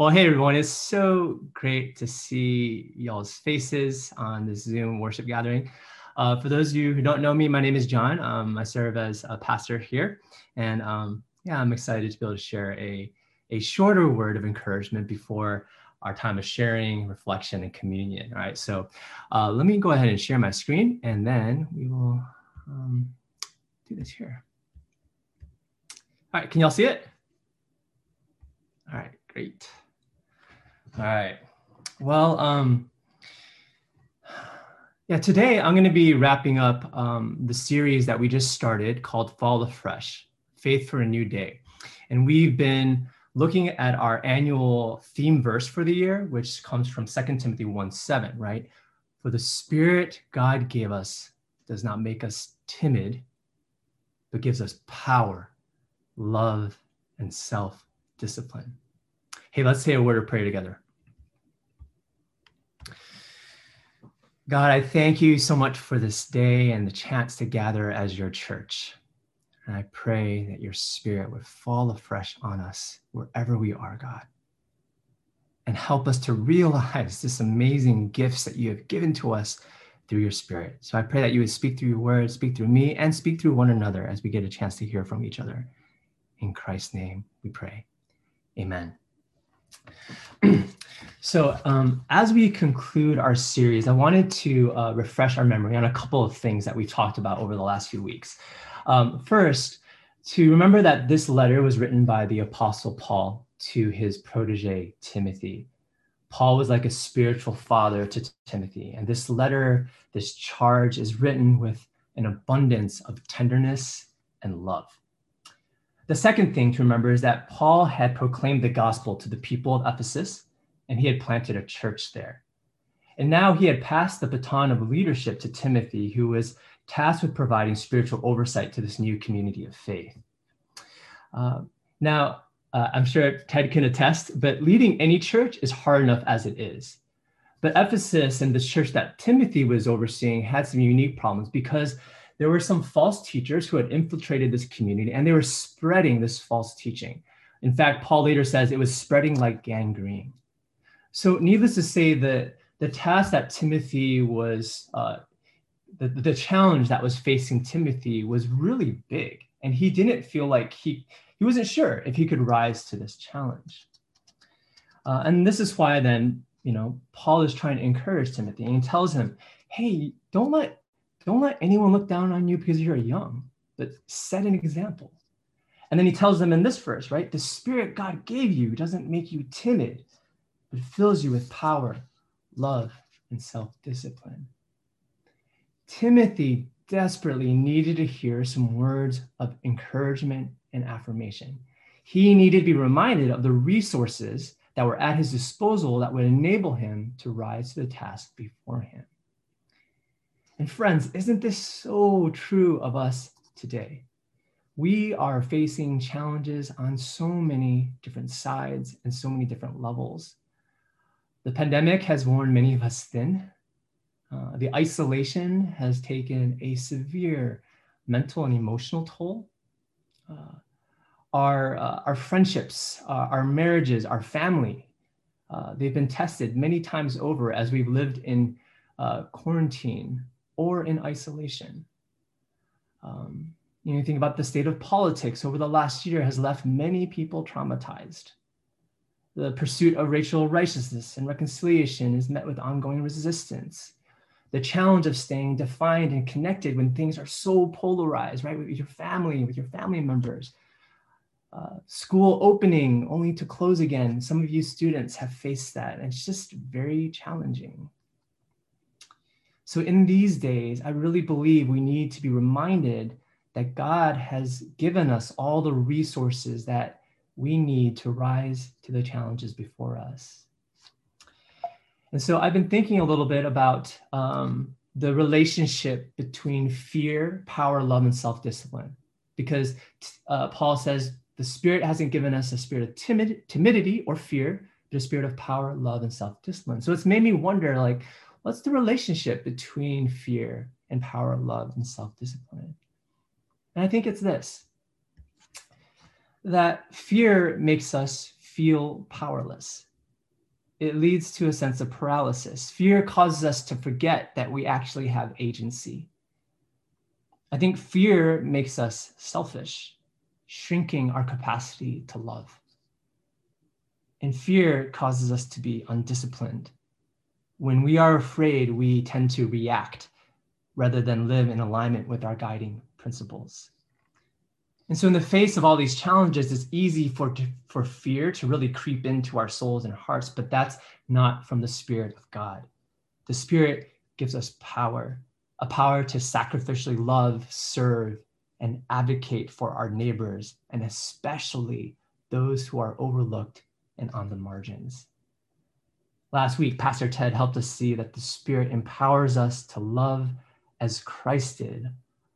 Well, hey everyone, it's so great to see y'all's faces on this Zoom worship gathering. Uh, for those of you who don't know me, my name is John. Um, I serve as a pastor here, and um, yeah, I'm excited to be able to share a, a shorter word of encouragement before our time of sharing, reflection, and communion. All right, so uh, let me go ahead and share my screen, and then we will um, do this here. All right, can y'all see it? All right, great. All right. Well, um, yeah, today I'm going to be wrapping up um, the series that we just started called Fall Afresh Faith for a New Day. And we've been looking at our annual theme verse for the year, which comes from 2 Timothy 1 7, right? For the Spirit God gave us does not make us timid, but gives us power, love, and self discipline. Hey, let's say a word of prayer together. God, I thank you so much for this day and the chance to gather as your church. And I pray that your spirit would fall afresh on us wherever we are, God. And help us to realize this amazing gifts that you have given to us through your spirit. So I pray that you would speak through your words, speak through me, and speak through one another as we get a chance to hear from each other. In Christ's name we pray. Amen. so, um, as we conclude our series, I wanted to uh, refresh our memory on a couple of things that we talked about over the last few weeks. Um, first, to remember that this letter was written by the Apostle Paul to his protege, Timothy. Paul was like a spiritual father to Timothy, and this letter, this charge, is written with an abundance of tenderness and love. The second thing to remember is that Paul had proclaimed the gospel to the people of Ephesus and he had planted a church there. And now he had passed the baton of leadership to Timothy, who was tasked with providing spiritual oversight to this new community of faith. Uh, now, uh, I'm sure Ted can attest, but leading any church is hard enough as it is. But Ephesus and the church that Timothy was overseeing had some unique problems because there were some false teachers who had infiltrated this community and they were spreading this false teaching. In fact, Paul later says it was spreading like gangrene. So, needless to say, the, the task that Timothy was, uh, the, the challenge that was facing Timothy was really big. And he didn't feel like he, he wasn't sure if he could rise to this challenge. Uh, and this is why then, you know, Paul is trying to encourage Timothy and he tells him, hey, don't let don't let anyone look down on you because you're young, but set an example. And then he tells them in this verse, right? The spirit God gave you doesn't make you timid, but fills you with power, love, and self discipline. Timothy desperately needed to hear some words of encouragement and affirmation. He needed to be reminded of the resources that were at his disposal that would enable him to rise to the task before him. And friends, isn't this so true of us today? We are facing challenges on so many different sides and so many different levels. The pandemic has worn many of us thin. Uh, the isolation has taken a severe mental and emotional toll. Uh, our, uh, our friendships, uh, our marriages, our family, uh, they've been tested many times over as we've lived in uh, quarantine or in isolation. Um, you, know, think about the state of politics over the last year has left many people traumatized. The pursuit of racial righteousness and reconciliation is met with ongoing resistance. The challenge of staying defined and connected when things are so polarized, right, with your family, with your family members. Uh, school opening only to close again. Some of you students have faced that, and it's just very challenging. So, in these days, I really believe we need to be reminded that God has given us all the resources that we need to rise to the challenges before us. And so, I've been thinking a little bit about um, the relationship between fear, power, love, and self discipline. Because uh, Paul says the Spirit hasn't given us a spirit of timid, timidity or fear, but a spirit of power, love, and self discipline. So, it's made me wonder like, what's the relationship between fear and power, of love, and self discipline? And I think it's this that fear makes us feel powerless. it leads to a sense of paralysis. Fear causes us to forget that we actually have agency. I think fear makes us selfish, shrinking our capacity to love. And fear causes us to be undisciplined. When we are afraid, we tend to react rather than live in alignment with our guiding principles. And so, in the face of all these challenges, it's easy for, for fear to really creep into our souls and hearts, but that's not from the Spirit of God. The Spirit gives us power, a power to sacrificially love, serve, and advocate for our neighbors, and especially those who are overlooked and on the margins. Last week, Pastor Ted helped us see that the Spirit empowers us to love as Christ did,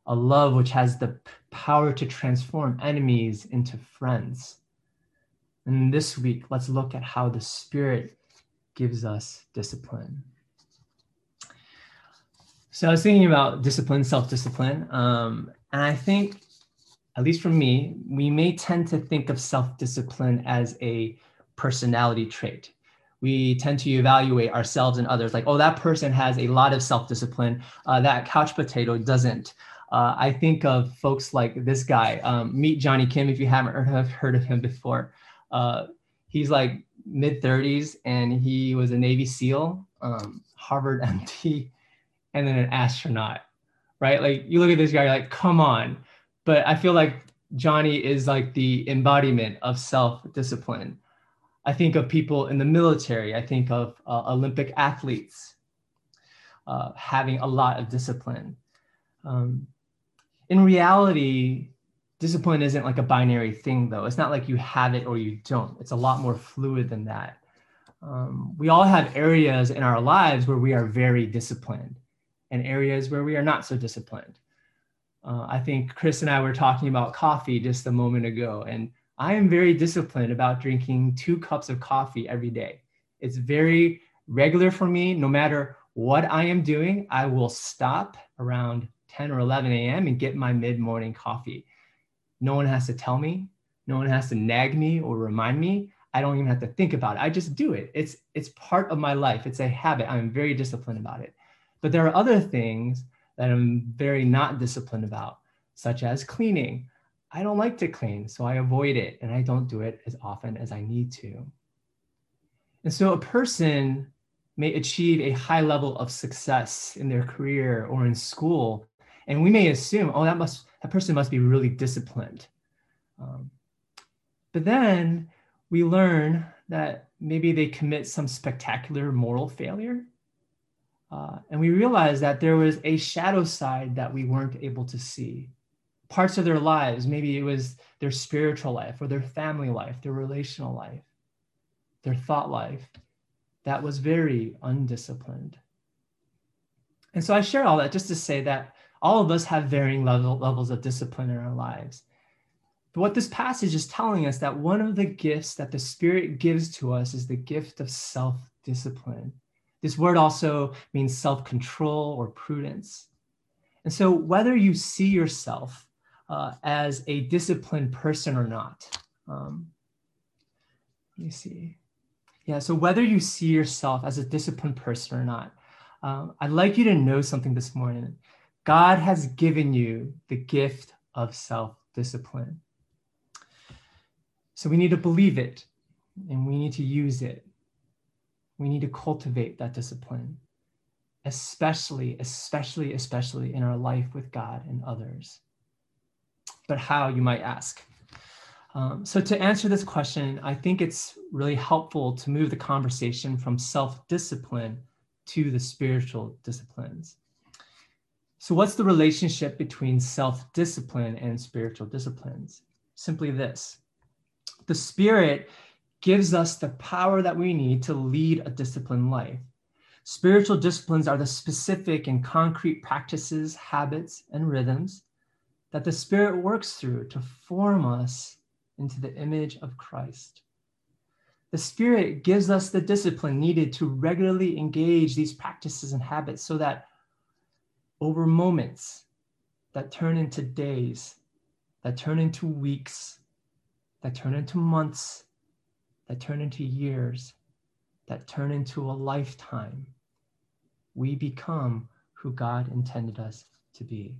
a love which has the power to transform enemies into friends. And this week, let's look at how the Spirit gives us discipline. So I was thinking about discipline, self discipline. Um, and I think, at least for me, we may tend to think of self discipline as a personality trait. We tend to evaluate ourselves and others like, oh, that person has a lot of self discipline. Uh, that couch potato doesn't. Uh, I think of folks like this guy. Um, meet Jonny Kim if you haven't heard of, him before. Uh, he's like mid 30s and he was a Navy SEAL, um, Harvard MD, and then an astronaut, right? Like you look at this guy, like, come on. But I feel like Jonny is like the embodiment of self discipline. I think of people in the military. I think of uh, Olympic athletes uh, having a lot of discipline. Um, in reality, discipline isn't like a binary thing, though. It's not like you have it or you don't. It's a lot more fluid than that. Um, we all have areas in our lives where we are very disciplined and areas where we are not so disciplined. Uh, I think Chris and I were talking about coffee just a moment ago, and I am very disciplined about drinking two cups of coffee every day. It's very regular for me. No matter what I am doing, I will stop around 10 or 11 a.m. and get my mid morning coffee. No one has to tell me, no one has to nag me or remind me. I don't even have to think about it. I just do it. It's it's part of my life. It's a habit. I'm very disciplined about it. But there are other things that I'm very not disciplined about, such as cleaning I don't like to clean, so I avoid it and I don't do it as often as I need to. And so a person may achieve a high level of success in their career or in school, and we may assume, oh, that must that person must be really disciplined. Um, but then we learn that maybe they commit some spectacular moral failure. Uh, and we realize that there was a shadow side that we weren't able to see parts of their lives. Maybe it was their spiritual life or their family life, their relational life, their thought life that was very undisciplined. And so I share all that just to say that all of us have varying level, levels of discipline in our lives. But what this passage is telling us that one of the gifts that the Spirit gives to us is the gift of self discipline. This word also means self control or prudence. And so, whether you see yourself uh, as a disciplined person or not. Um, let me see. Yeah, so whether you see yourself as a disciplined person or not, um, I'd like you to know something this morning. God has given you the gift of self discipline. So we need to believe it and we need to use it. We need to cultivate that discipline, especially, especially, especially in our life with God and others but how, you might ask. Um, so to answer this question, I think it's really helpful to move the conversation from self-discipline to the spiritual disciplines. So what's the relationship between self-discipline and spiritual disciplines? Simply this. The spirit gives us the power that we need to lead a disciplined life. Spiritual disciplines are the specific and concrete practices, habits, and rhythms that the Spirit works through to form us into the image of Christ. The Spirit gives us the discipline needed to regularly engage these practices and habits so that over moments that turn into days, that turn into weeks, that turn into months, that turn into years, that turn into a lifetime, we become who God intended us to be.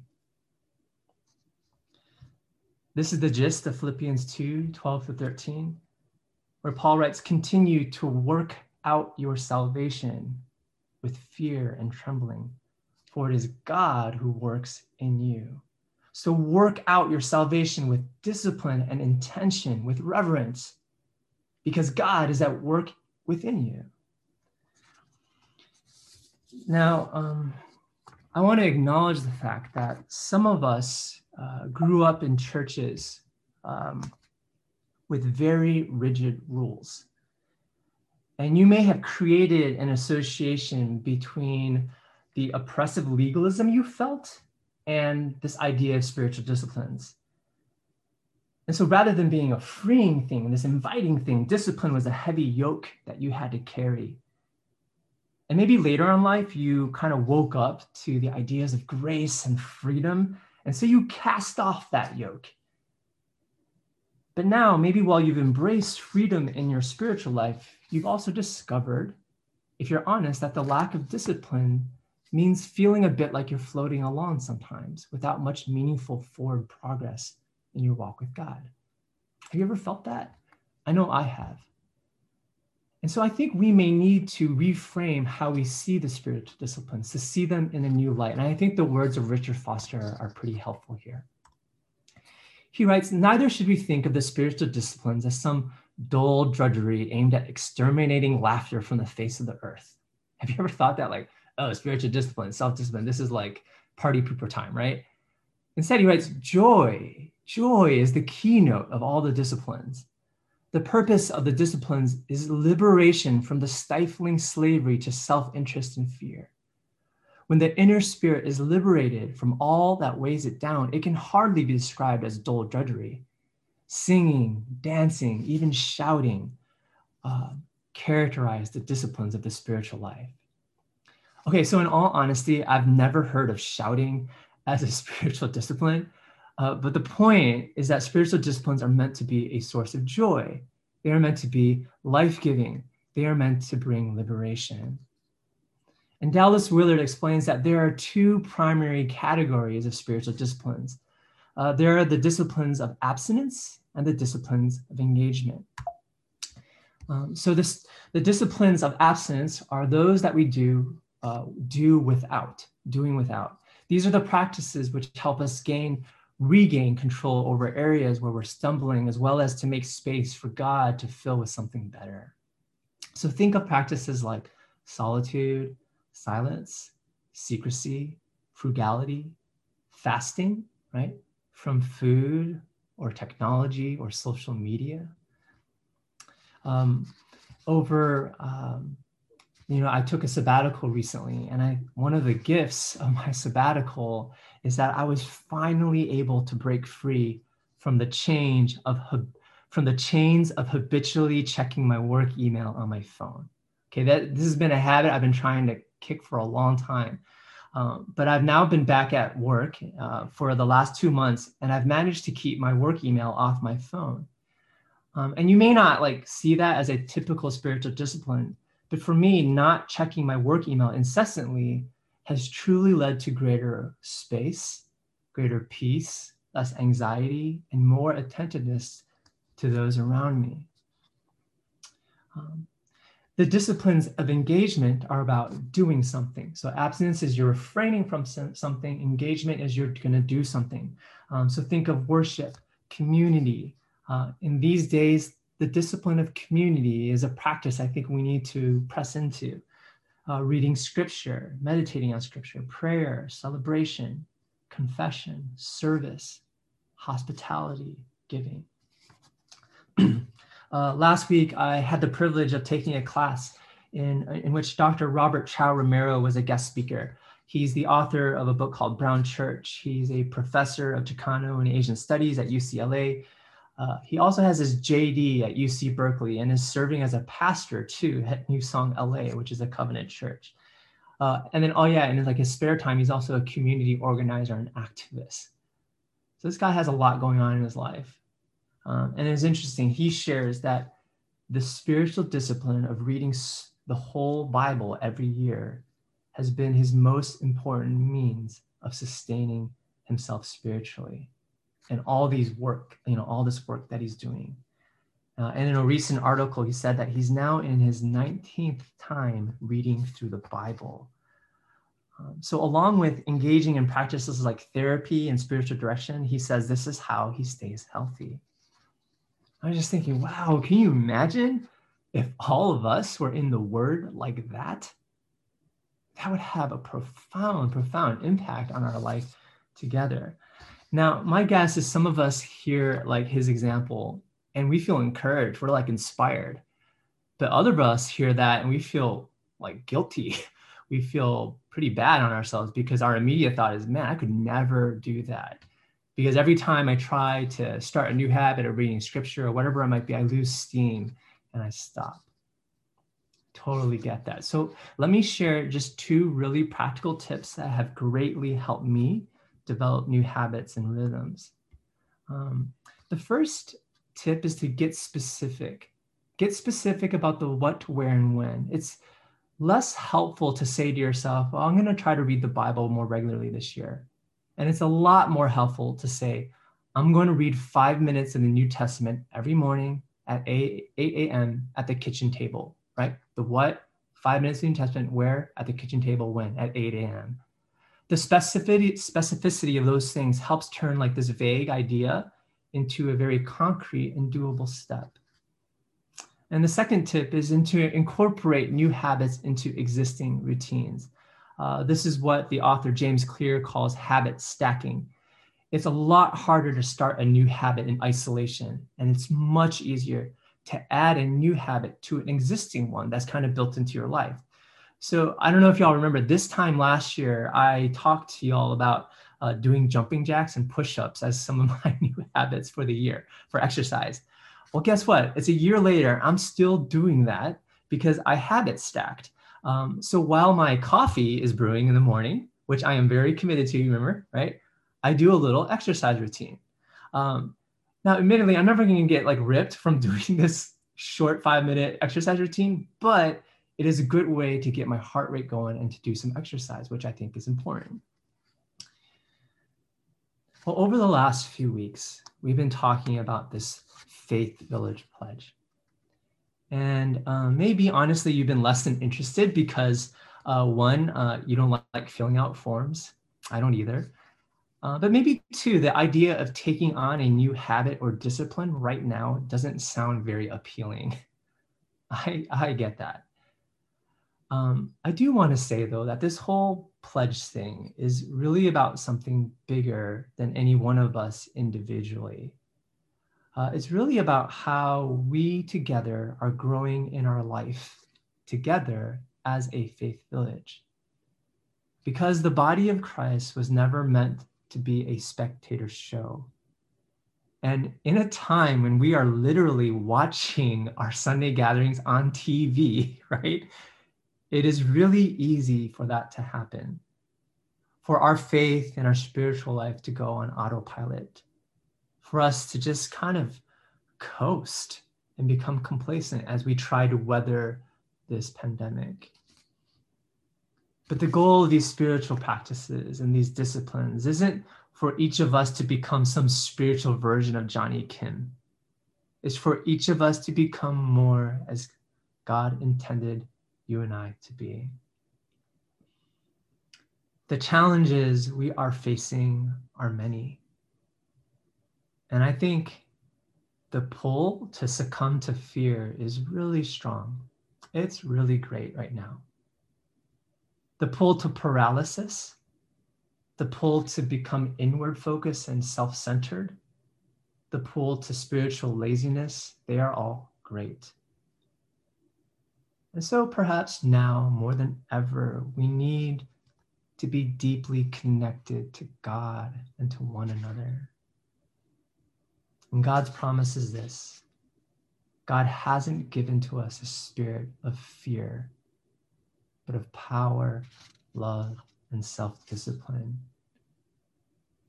This is the gist of Philippians 2 12 to 13, where Paul writes, Continue to work out your salvation with fear and trembling, for it is God who works in you. So work out your salvation with discipline and intention, with reverence, because God is at work within you. Now, um, I want to acknowledge the fact that some of us uh, grew up in churches um, with very rigid rules. And you may have created an association between the oppressive legalism you felt and this idea of spiritual disciplines. And so rather than being a freeing thing, this inviting thing, discipline was a heavy yoke that you had to carry. And maybe later in life, you kind of woke up to the ideas of grace and freedom. And so you cast off that yoke. But now, maybe while you've embraced freedom in your spiritual life, you've also discovered, if you're honest, that the lack of discipline means feeling a bit like you're floating along sometimes without much meaningful forward progress in your walk with God. Have you ever felt that? I know I have. And so I think we may need to reframe how we see the spiritual disciplines, to see them in a new light. And I think the words of Richard Foster are pretty helpful here. He writes Neither should we think of the spiritual disciplines as some dull drudgery aimed at exterminating laughter from the face of the earth. Have you ever thought that? Like, oh, spiritual discipline, self discipline, this is like party pooper time, right? Instead, he writes, joy. Joy is the keynote of all the disciplines. The purpose of the disciplines is liberation from the stifling slavery to self interest and fear. When the inner spirit is liberated from all that weighs it down, it can hardly be described as dull drudgery. Singing, dancing, even shouting uh, characterize the disciplines of the spiritual life. Okay, so in all honesty, I've never heard of shouting as a spiritual discipline. Uh, but the point is that spiritual disciplines are meant to be a source of joy. They are meant to be life giving. They are meant to bring liberation. And Dallas Willard explains that there are two primary categories of spiritual disciplines uh, there are the disciplines of abstinence and the disciplines of engagement. Um, so this, the disciplines of abstinence are those that we do uh, do without, doing without. These are the practices which help us gain, regain control over areas where we're stumbling, as well as to make space for God to fill with something better. So think of practices like solitude, silence, secrecy, frugality, fasting, right? From food or technology or social media. Um, over um, you know, I took a sabbatical recently, and I one of the gifts of my sabbatical is that I was finally able to break free from the change of from the chains of habitually checking my work email on my phone. Okay, that this has been a habit I've been trying to kick for a long time. Um, but I've now been back at work uh, for the last two months, and I've managed to keep my work email off my phone. Um, and you may not like see that as a typical spiritual discipline, but for me, not checking my work email incessantly has truly led to greater space, greater peace, less anxiety, and more attentiveness to those around me. Um, the disciplines of engagement are about doing something. So abstinence is you're refraining from something. Engagement is you're going to do something. Um, so think of worship, community. Uh, in these days, the discipline of community is a practice I think we need to press into. Uh, reading scripture, meditating on scripture, prayer, celebration, confession, service, hospitality, giving. uh, last week, I had the privilege of taking a class in, in which Dr. Robert Chao Romero was a guest speaker. He's the author of a book called Brown Church. He's a professor of Chicano and Asian studies at UCLA uh, he also has his JD at UC Berkeley and is serving as a pastor too at New Song LA, which is a covenant church. Uh, and then, oh yeah, and in like his spare time, he's also a community organizer and activist. So this guy has a lot going on in his life. Um, and it's interesting, he shares that the spiritual discipline of reading the whole Bible every year has been his most important means of sustaining himself spiritually and all these work, you know, all this work that he's doing. Uh, and in a recent article, he said that he's now in his 19th time reading through the Bible. Um, so, along with engaging in practices like therapy and spiritual direction, he says this is how he stays healthy. I was just thinking, wow, can you imagine if all of us were in the Word like that? That would have a profound, profound impact on our life together. Now, my guess is some of us hear like his example and we feel encouraged, we're like inspired. But other of us hear that and we feel like guilty. We feel pretty bad on ourselves because our immediate thought is, man, I could never do that. Because every time I try to start a new habit of reading scripture or whatever it might be, I lose steam and I stop. Totally get that. So let me share just two really practical tips that have greatly helped me develop new habits and rhythms. Um, the first tip is to get specific. Get specific about the what, where, and when. It's less helpful to say to yourself, well, I'm going to try to read the Bible more regularly this year. And it's a lot more helpful to say, I'm going to read five minutes in the New Testament every morning at 8, 8 a.m. at the kitchen table, right? The what, five minutes in the New Testament, where, at the kitchen table, when, at 8 a.m. The specificity, specificity of those things helps turn like this vague idea into a very concrete and doable step. And the second tip is to incorporate new habits into existing routines. Uh, this is what the author James Clear calls habit stacking. It's a lot harder to start a new habit in isolation, and it's much easier to add a new habit to an existing one that's kind of built into your life. So I don't know if y'all remember this time last year, I talked to y'all about uh, doing jumping jacks and push-ups as some of my new habits for the year for exercise. Well, guess what? It's a year later. I'm still doing that because I have it stacked. Um, so while my coffee is brewing in the morning, which I am very committed to, you remember, right? I do a little exercise routine. Um, now, admittedly, I'm never going to get like ripped from doing this short five minute exercise routine, but it is a good way to get my heart rate going and to do some exercise, which I think is important. Well, over the last few weeks, we've been talking about this Faith Village Pledge. And uh, maybe honestly, you've been less than interested because uh, one, uh, you don't like filling out forms. I don't either. Uh, but maybe two, the idea of taking on a new habit or discipline right now doesn't sound very appealing. I, I get that. Um, I do want to say, though, that this whole pledge thing is really about something bigger than any one of us individually. Uh, it's really about how we together are growing in our life together as a faith village. Because the body of Christ was never meant to be a spectator show. And in a time when we are literally watching our Sunday gatherings on TV, right? It is really easy for that to happen, for our faith and our spiritual life to go on autopilot, for us to just kind of coast and become complacent as we try to weather this pandemic. But the goal of these spiritual practices and these disciplines isn't for each of us to become some spiritual version of Jonny Kim. It's for each of us to become more as God intended you and I to be. The challenges we are facing are many. And I think the pull to succumb to fear is really strong. It's really great right now. The pull to paralysis, the pull to become inward focused and self centered, the pull to spiritual laziness, they are all great. And so perhaps now more than ever, we need to be deeply connected to God and to one another. And God's promise is this God hasn't given to us a spirit of fear, but of power, love, and self discipline.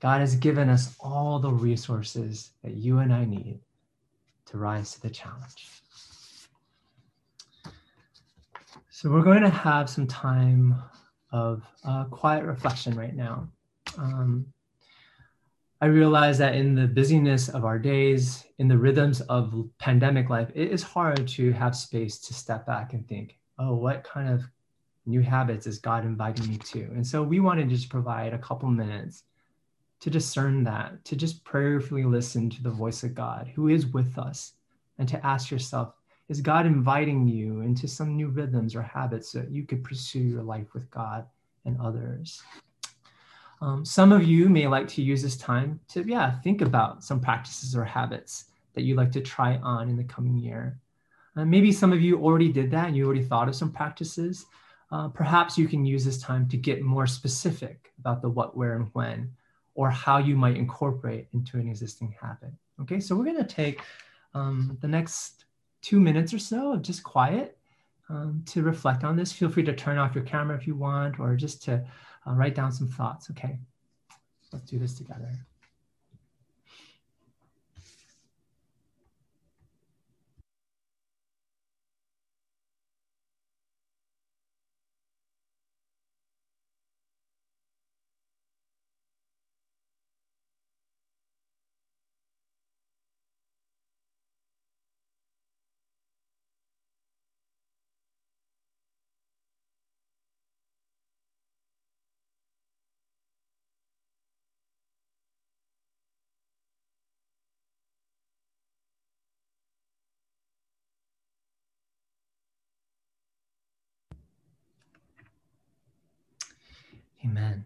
God has given us all the resources that you and I need to rise to the challenge. So we're going to have some time of uh, quiet reflection right now. Um, I realize that in the busyness of our days, in the rhythms of pandemic life, it is hard to have space to step back and think, oh, what kind of new habits is God inviting me to? And so we want to just provide a couple minutes to discern that, to just prayerfully listen to the voice of God who is with us, and to ask yourself, is God inviting you into some new rhythms or habits so that you could pursue your life with God and others? Um, some of you may like to use this time to, yeah, think about some practices or habits that you'd like to try on in the coming year. Uh, maybe some of you already did that and you already thought of some practices. Uh, perhaps you can use this time to get more specific about the what, where, and when, or how you might incorporate into an existing habit. Okay, so we're going to take um, the next two minutes or so of just quiet um, to reflect on this. Feel free to turn off your camera if you want, or just to uh, write down some thoughts. Okay, let's do this together. Amen.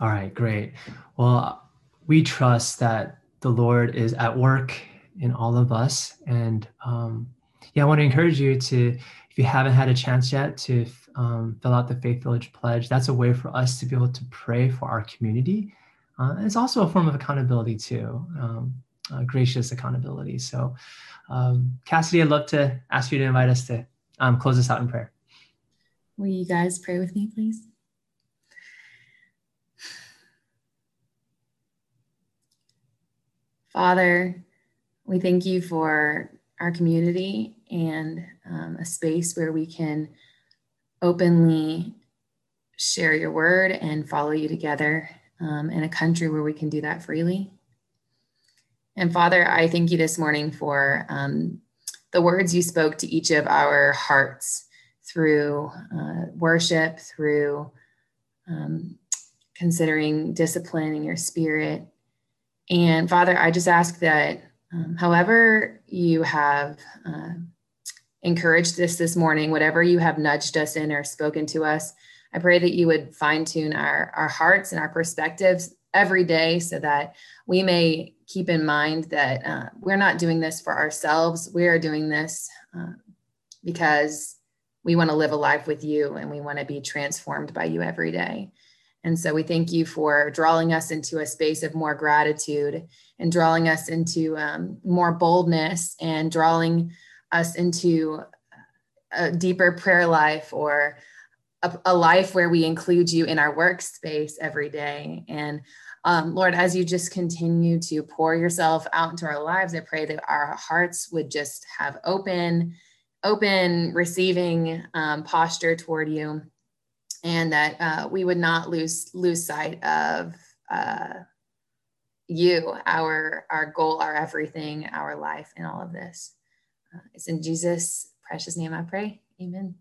All right, great. Well, we trust that the Lord is at work in all of us. And um, yeah, I want to encourage you to, if you haven't had a chance yet, to um, fill out the Faith Village Pledge. That's a way for us to be able to pray for our community. Uh, it's also a form of accountability, too, um, uh, gracious accountability. So, um, Cassidy, I'd love to ask you to invite us to um, close us out in prayer. Will you guys pray with me, please? Father, we thank you for our community and um, a space where we can openly share your word and follow you together um, in a country where we can do that freely. And Father, I thank you this morning for um, the words you spoke to each of our hearts through uh, worship, through um, considering discipline in your spirit, and Father, I just ask that um, however you have uh, encouraged this this morning, whatever you have nudged us in or spoken to us, I pray that you would fine tune our, our hearts and our perspectives every day so that we may keep in mind that uh, we're not doing this for ourselves. We are doing this uh, because we want to live a life with you and we want to be transformed by you every day. And so we thank you for drawing us into a space of more gratitude and drawing us into um, more boldness and drawing us into a deeper prayer life or a, a life where we include you in our workspace every day. And um, Lord, as you just continue to pour yourself out into our lives, I pray that our hearts would just have open, open receiving um, posture toward you and that uh, we would not lose lose sight of uh, you, our our goal, our everything, our life, and all of this. Uh, it's in Jesus' precious name I pray. Amen.